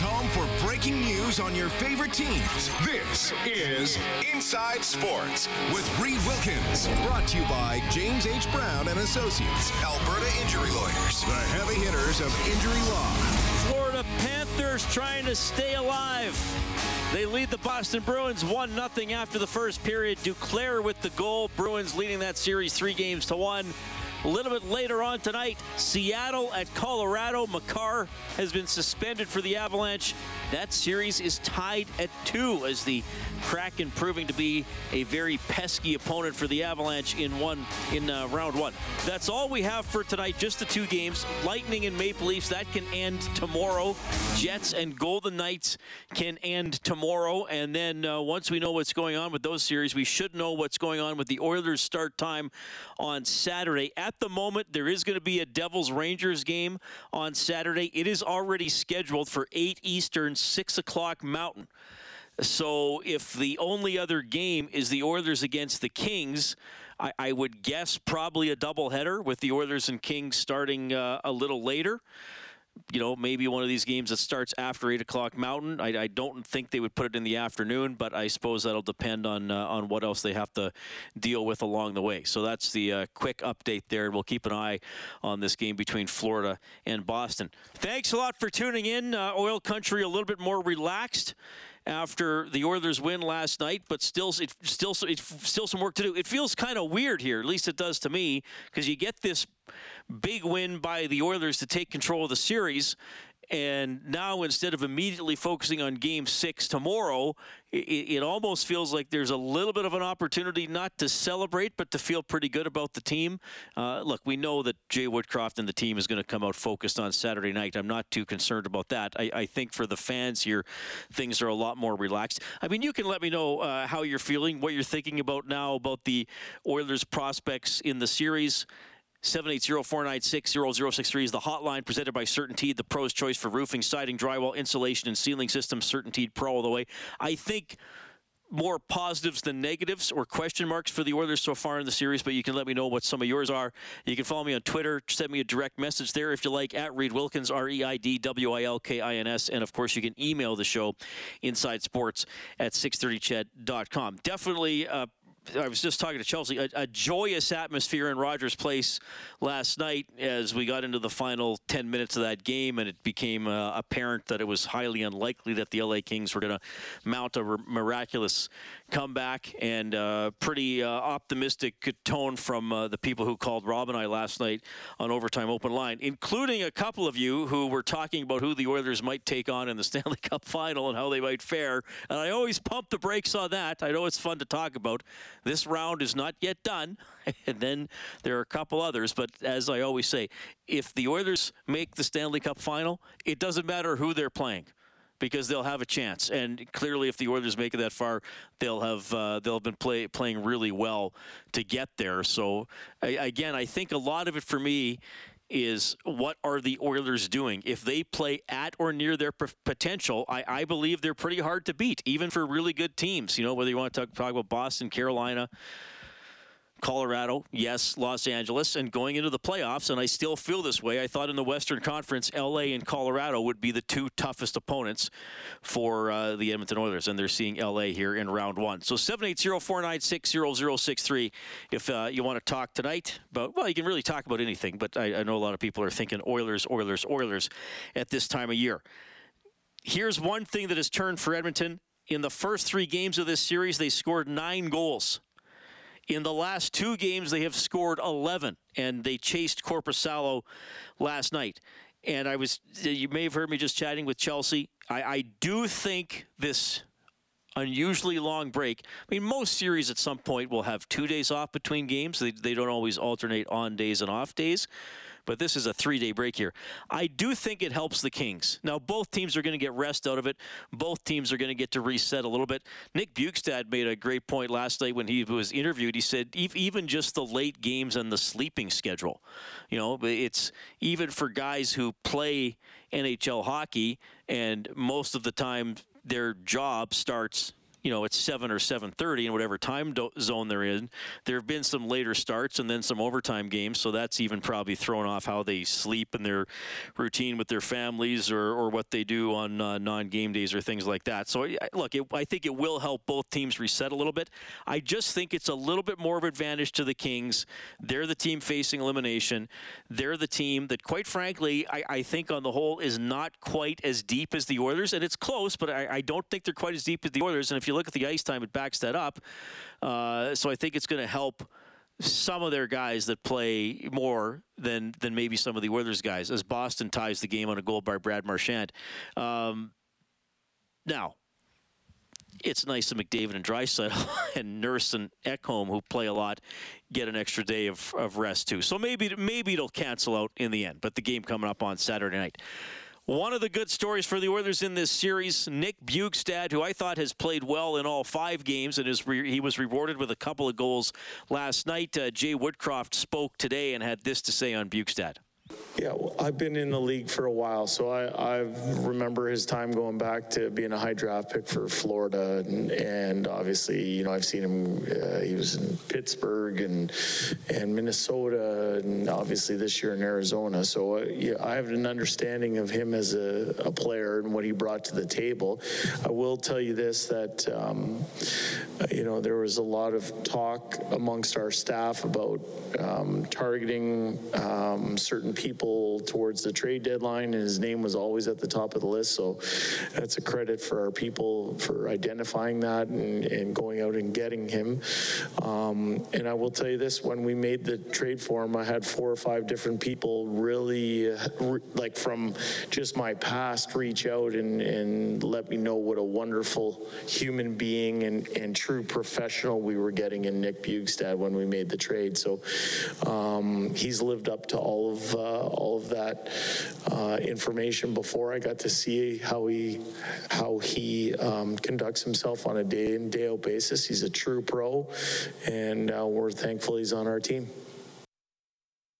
Home for breaking news on your favorite teams. This is Inside Sports with Reed Wilkins. Brought to you by James H. Brown and Associates, Alberta Injury Lawyers, the heavy hitters of injury law. Florida Panthers trying to stay alive. They lead the Boston Bruins 1 0 after the first period. Duclair with the goal. Bruins leading that series three games to one. A little bit later on tonight, Seattle at Colorado. Makar has been suspended for the Avalanche. That series is tied at two as the Kraken proving to be a very pesky opponent for the Avalanche in one in uh, round one. That's all we have for tonight. Just the two games. Lightning and Maple Leafs that can end tomorrow. Jets and Golden Knights can end tomorrow. And then uh, once we know what's going on with those series, we should know what's going on with the Oilers' start time on Saturday. At the moment, there is going to be a Devils Rangers game on Saturday. It is already scheduled for 8 Eastern, 6 o'clock Mountain. So if the only other game is the Oilers against the Kings, I, I would guess probably a doubleheader with the Oilers and Kings starting uh, a little later you know, maybe one of these games that starts after eight o'clock Mountain. I, I, don't think they would put it in the afternoon, but I suppose that'll depend on uh, on what else they have to deal with along the way. So that's the uh, quick update there. We'll keep an eye on this game between Florida and Boston. Thanks a lot for tuning in. Uh, Oil Country a little bit more relaxed after the Oilers win last night, but still, it still, it's still some work to do. It feels kind of weird here, at least it does to me, because you get this big win by the Oilers to take control of the series. And now, instead of immediately focusing on game six tomorrow, it, it, almost feels like there's a little bit of an opportunity not to celebrate, but to feel pretty good about the team. Uh, look, we know that Jay Woodcroft and the team is going to come out focused on Saturday night. I'm not too concerned about that. I, I, think for the fans here, things are a lot more relaxed. I mean, you can let me know uh, how you're feeling, what you're thinking about now about the Oilers' prospects in the series. 780-496-0063 is the hotline presented by CertainTeed, the pro's choice for roofing, siding, drywall, insulation, and ceiling systems. CertainTeed Pro all the way. I think more positives than negatives or question marks for the Oilers so far in the series, but you can let me know what some of yours are. You can follow me on Twitter, send me a direct message there if you like, at Reed Wilkins, R E I D W I L K I N S. And of course, you can email the show, Inside Sports at 630ched.com. Definitely uh, I was just talking to Chelsea, a, a, joyous atmosphere in Rogers Place last night as we got into the final 10 minutes of that game, and it became uh, apparent that it was highly unlikely that the LA Kings were going to mount a miraculous comeback and uh, pretty uh, optimistic tone from uh, the people who called Rob and I last night on Overtime Open Line, including a couple of you who were talking about who the Oilers might take on in the Stanley Cup final and how they might fare. And I always pump the brakes on that. I know it's fun to talk about. This round is not yet done, and then there are a couple others. But as I always say, if the Oilers make the Stanley Cup final, it doesn't matter who they're playing because they'll have a chance. And clearly, if the Oilers make it that far, they'll have uh, they'll have been play, playing really well to get there. So I, again, I think a lot of it for me is what are the Oilers doing? If they play at or near their p- potential, I, I, believe they're pretty hard to beat, even for really good teams. You know, whether you want to talk, talk about Boston, Carolina, Colorado, yes, Los Angeles, and going into the playoffs, and I still feel this way. I thought in the Western Conference, LA and Colorado would be the two toughest opponents for uh, the Edmonton Oilers, and they're seeing LA here in round one. So 780 496 0063 if uh, you want to talk tonight. But, well, you can really talk about anything, but I, I know a lot of people are thinking Oilers, Oilers, Oilers at this time of year. Here's one thing that has turned for Edmonton. In the first three games of this series, they scored nine goals. In the last two games, they have scored 11, and they chased Korpisalo last night. And I was, you may have heard me just chatting with Chelsea. I, I do think this unusually long break. I mean, most series at some point will have two days off between games. They, they don't always alternate on days and off days but this is a three day break here. I do think it helps the Kings. Now, both teams are going to get rest out of it. Both teams are going to get to reset a little bit. Nick Bjugstad made a great point last night when he was interviewed. He said even just the late games and the sleeping schedule, you know, it's even for guys who play NHL hockey and most of the time their job starts you know, it's 7 or 7:30 in whatever time do- zone they're in. There have been some later starts and then some overtime games, so that's even probably thrown off how they sleep and their routine with their families or, or what they do on uh, non-game days or things like that. So look, it, I think it will help both teams reset a little bit. I just think it's a little bit more of advantage to the Kings. They're the team facing elimination. They're the team that, quite frankly, I, I think on the whole is not quite as deep as the Oilers, and it's close, but I, I don't think they're quite as deep as the Oilers. And if you look at the ice time, it backs that up. Uh, so I think it's going to help some of their guys that play more than than maybe some of the Oilers guys, as Boston ties the game on a goal by Brad Marchand. Um, now, it's nice that McDavid and Draisaitl and Nurse and Ekholm, who play a lot, get an extra day of, of rest too. So maybe maybe it'll cancel out in the end. But the game coming up on Saturday night. One of the good stories for the Oilers in this series, Nick Bjugstad, who I thought has played well in all five games and is re- he was rewarded with a couple of goals last night. Uh, Jay Woodcroft spoke today and had this to say on Bjugstad. Yeah, well, I've been in the league for a while, so I, I remember his time going back to being a high draft pick for Florida, and, and obviously, you know, I've seen him. Uh, he was in Pittsburgh and and Minnesota, and obviously this year in Arizona. So uh, yeah, I have an understanding of him as a, a, player and what he brought to the table. I will tell you this: that um, you know, there was a lot of talk amongst our staff about um, targeting um, certain people towards the trade deadline, and his name was always at the top of the list. So that's a credit for our people for identifying that and, and going out and getting him. Um, and I will tell you this: when we made the trade for him, I had four or five different people really, uh, re- like from just my past, reach out and, and let me know what a wonderful human being and, and true professional we were getting in Nick Bjugstad when we made the trade. So um, he's lived up to all of uh, all of that uh, information before. I got to see how he how he um, conducts himself on a day in day out basis. He's a true pro, and uh, we're thankful he's on our team.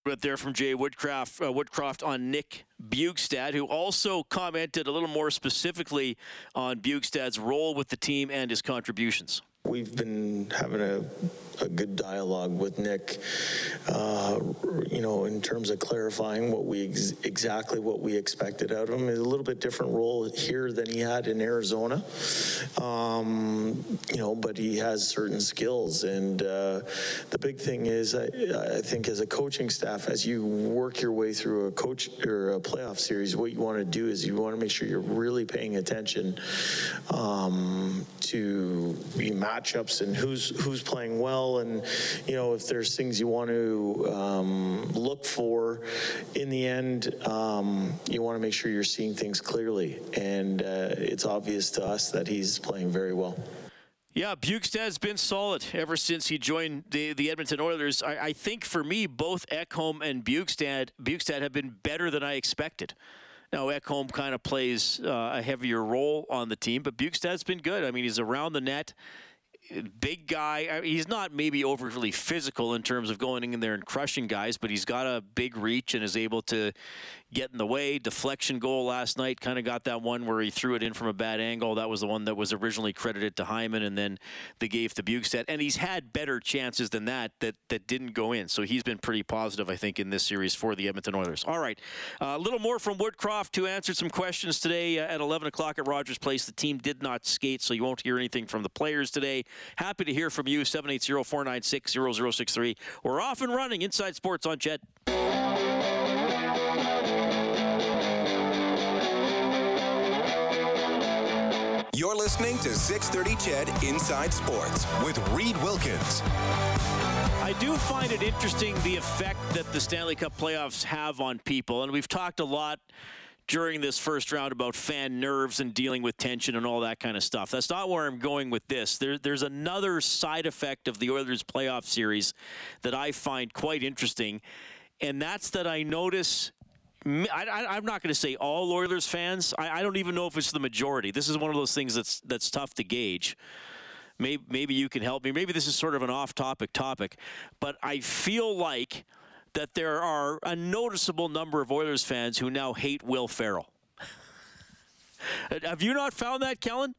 But there from Jay Woodcroft, uh, Woodcroft on Nick Bjugstad, who also commented a little more specifically on Bjugstad's role with the team and his contributions. We've been having a, a good dialogue with Nick, uh, you know, in terms of clarifying what we ex- exactly what we expected out of him. A little bit different role here than he had in Arizona, um, you know, but he has certain skills. And uh, the big thing is, I, I think, as a coaching staff, as you work your way through a coach or a playoff series, what you want to do is you want to make sure you're really paying attention um, to matchups and who's who's playing well, and you know if there's things you want to um, look for. In the end, um, you want to make sure you're seeing things clearly, and uh, it's obvious to us that he's playing very well. Yeah, Bjugstad's been solid ever since he joined the, the Edmonton Oilers. I, I think for me, both Ekholm and Bjugstad, Bjugstad have been better than I expected. Now, Ekholm kind of plays uh, a heavier role on the team, but Bjugstad's been good. I mean, he's around the net big guy. He's not maybe overly physical in terms of going in there and crushing guys, but he's got a big reach and is able to get in the way. Deflection goal last night kind of got that one where he threw it in from a bad angle. That was the one that was originally credited to Hyman, and then they gave to Bjugstad. And he's had better chances than that that that didn't go in. So he's been pretty positive, I think, in this series for the Edmonton Oilers. All right, uh, a little more from Woodcroft who answered some questions today uh, at 11 o'clock at Rogers Place. The team did not skate, so you won't hear anything from the players today. Happy to hear from you. 780-496-0063. We're off and running. Inside Sports on CHED. You're listening to 630 CHED Inside Sports with Reed Wilkins. I do find it interesting the effect that the Stanley Cup playoffs have on people. And we've talked a lot during this first round about fan nerves and dealing with tension and all that kind of stuff. That's not where I'm going with this. There, there's another side effect of the Oilers playoff series that I find quite interesting. And that's that I notice I, am not going to say all Oilers fans. I, I, don't even know if it's the majority. This is one of those things that's that's tough to gauge. Maybe, maybe you can help me. Maybe this is sort of an off-topic topic, but I feel like that there are a noticeable number of Oilers fans who now hate Will Ferrell. Have you not found that, Kellen?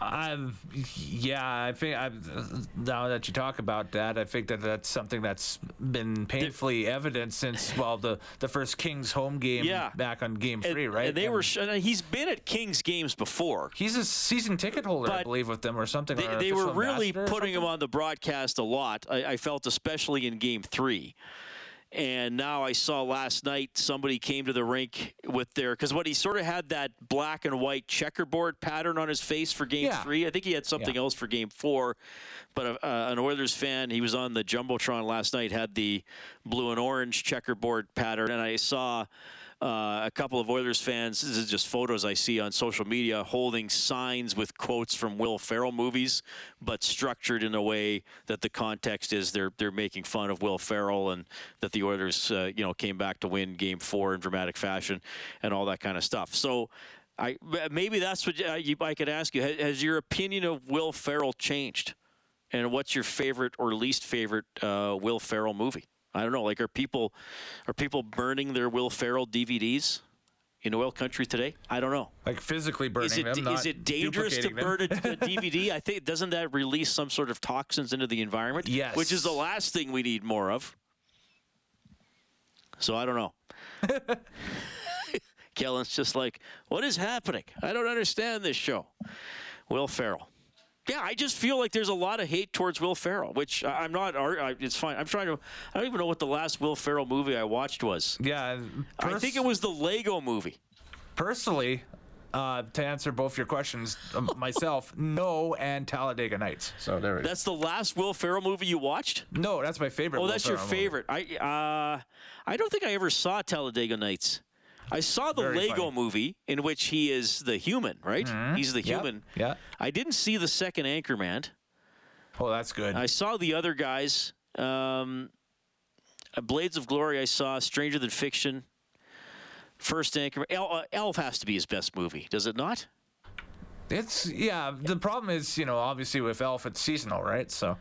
I'm, yeah, I think I'm, now that you talk about that, I think that that's something that's been painfully evident since well the the first Kings home game Yeah. back on game And- three, right? And they And were. sh- and He's been at Kings games before. He's a season ticket holder, I believe, with them or something. They, or they were really putting him on the broadcast a lot. I, I felt, especially in Game Three. And now I saw last night somebody came to the rink with their because what he sort of had that black and white checkerboard pattern on his face for Game Yeah. Three. I think he had something Yeah. else for Game Four, but uh, uh, an Oilers fan, he was on the jumbotron last night, had the blue and orange checkerboard pattern, and I saw. Uh, a couple of Oilers fans, this is just photos I see on social media, holding signs with quotes from Will Ferrell movies, but structured in a way that the context is they're they're making fun of Will Ferrell and that the Oilers, uh, you know, came back to win Game Four in dramatic fashion and all that kind of stuff. So. I, maybe that's what uh, you, I could ask you. Has, has your opinion of Will Ferrell changed? And what's your favorite or least favorite uh, Will Ferrell movie? I don't know. Like, are people are people burning their Will Ferrell DVDs in oil country today? I don't know. like physically burning Is it them. is it dangerous to them. burn a, a DVD? I think doesn't that release some sort of toxins into the environment? Yes. Which is the last thing we need more of. So I don't know. Kellen's just like, what is happening? I don't understand this show. Will Ferrell. Yeah, I just feel like there's a lot of hate towards Will Ferrell, which I- I'm not. It's fine. I'm trying to. I don't even know what the last Will Ferrell movie I watched was. Yeah, I think it was the Lego movie. personally. Uh, to answer both your questions, um, myself, no, and Talladega Nights. So there. we go. That's the last Will Ferrell movie you watched. No, that's my favorite. Oh, Will that's your Ferrell movie. favorite. I uh, I don't think I ever saw Talladega Nights. I saw the Very Lego funny. Mm-hmm. movie in which he is the human, right? He's the human. yeah. I didn't see the second Anchorman. Oh, that's good. I saw the other guys. Um, Blades of Glory. I saw Stranger Than Fiction. First Anchorman. El, uh, Elf has to be his best movie, does it not? It's yeah. The problem is, you know, obviously with Elf, it's seasonal, right? So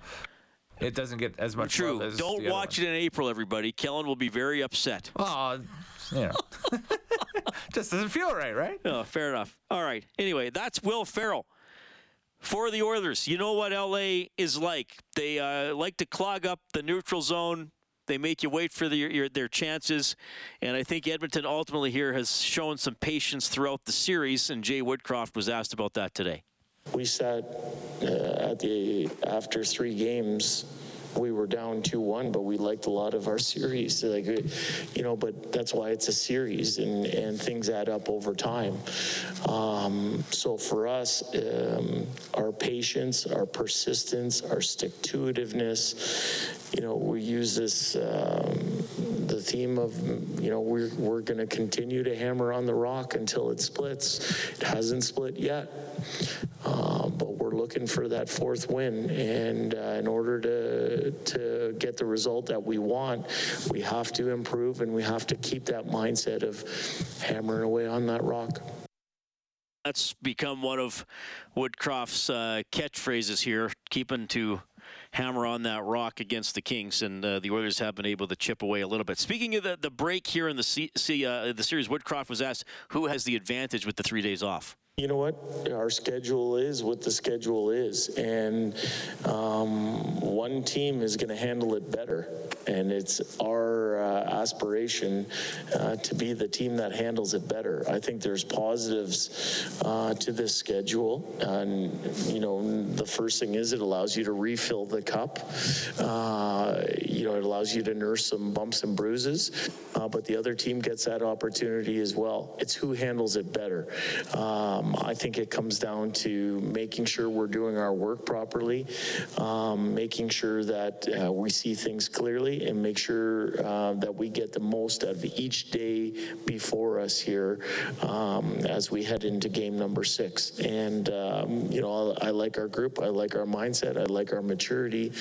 it doesn't get as much True. as Don't watch it in April, everybody. Kellen will be very upset. Oh, you know, just doesn't feel right, right? Oh, fair enough. All right. Anyway, that's Will Ferrell for the Oilers. You know what LA is like. They uh, like to clog up the neutral zone. They make you wait for their, your, their chances. And I think Edmonton ultimately here has shown some patience throughout the series. And Jay Woodcroft was asked about that today. We sat uh, at the after three games. We were down 2-1, but we liked a lot of our series. Like, you know, but that's why it's a series, and, and things add up over time. Um, so for us, um, our patience, our persistence, our stick-to-itiveness, you know, we use this um, the theme of you know we're we're going to continue to hammer on the rock until it splits. It hasn't split yet, uh, but we're looking for that fourth win. And uh, in order to to get the result that we want, we have to improve and we have to keep that mindset of hammering away on that rock. That's become one of Woodcroft's uh, catchphrases here, keeping to hammer on that rock against the Kings, and uh, the Oilers have been able to chip away a little bit. Speaking of the, the break here in the se- see, uh, the series, Woodcroft was asked who has the advantage with the three days off. You know what? Our schedule is what the schedule is, and um, one team is going to handle it better. And it's our aspiration uh, to be the team that handles it better. I think there's positives uh, to this schedule, and you know, the first thing is it allows you to refill the cup. Uh, you know, it allows you to nurse some bumps and bruises, but the other team gets that opportunity as well. It's who handles it better. Um, I think it comes down to making sure we're doing our work properly, um, making sure that uh, we see things clearly, and make sure uh, that we get the most out of each day before us here um, as we head into game number six. And, um, you know, I, I like our group, I like our mindset, I like our maturity,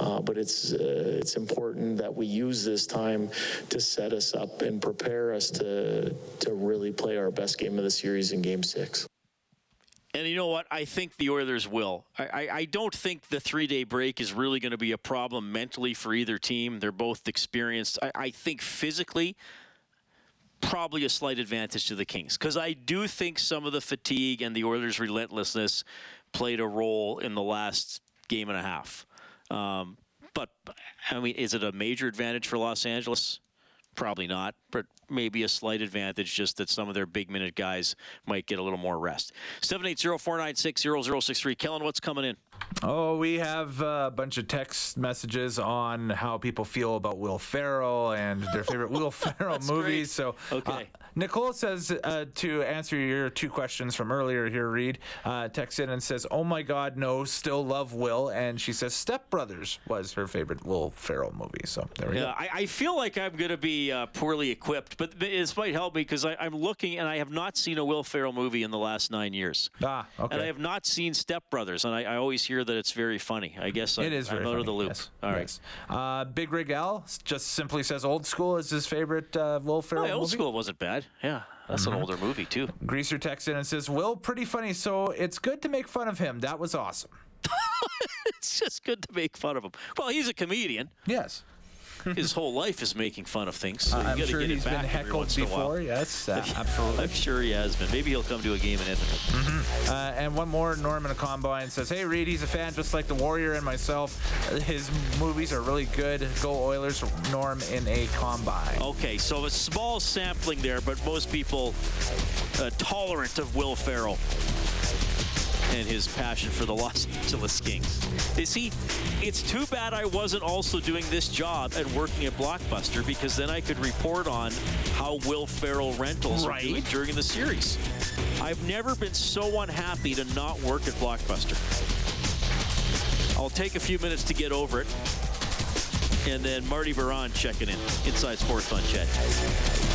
uh, but it's, uh, it's important that we use this time to set us up and prepare us to, to really play our best game of the series in game six. And you know what? I think the Oilers will. I, I, I don't think the three day break is really going to be a problem mentally for either team. They're both experienced. I, I think physically, probably a slight advantage to the Kings because I do think some of the fatigue and the Oilers' relentlessness played a role in the last game and a half. Um, but I mean, is it a major advantage for Los Angeles? Probably not, but maybe a slight advantage just that some of their big minute guys might get a little more rest. 780-496-0063. Kellen, what's coming in? Oh, we have a bunch of text messages on how people feel about Will Ferrell and their favorite Will Ferrell movies. So, Okay. uh, Nicole says uh, to answer your two questions from earlier here, Reed, uh, texts in and says, "Oh my God, no, still love Will," and she says Step Brothers was her favorite Will Ferrell movie. So there we Yeah, go. I, I feel like I'm going to be uh, poorly equipped, but this might help me because I'm looking and I have not seen a Will Ferrell movie in the last nine years. Ah, okay. And I have not seen Step Brothers, and I, I always hear that it's very funny. I guess It is I'm out of the loop. yes, All right. yes. Uh, Big Rig Al just simply says old school is his favorite uh, Will Ferrell Oh, yeah, old movie. school wasn't bad. Yeah, that's an older movie too. Greaser texts in and says, Will, pretty funny, so it's good to make fun of him. That was awesome. It's just good to make fun of him. Well, he's a comedian. Yes. His whole life is making fun of things. So I'm sure get he's it been heckled once in a while. before. Yes, uh, absolutely. I'm sure he has been. Maybe he'll come to a game in Edmonton. Uh, and one more, Norman Combine says, Hey, Reed, he's a fan just like the Warrior and myself. His movies are really good. Go Oilers, Norm in a Combine. Okay, so a small sampling there, but most people uh, tolerant of Will Ferrell and his passion for the Los Angeles Kings. You see, it's too bad I wasn't also doing this job and working at Blockbuster because then I could report on how Will Ferrell rentals are doing during the series. I've never been so unhappy to not work at Blockbuster. I'll take a few minutes to get over it. And then Marty Baron checking in. Inside Sports on CHED.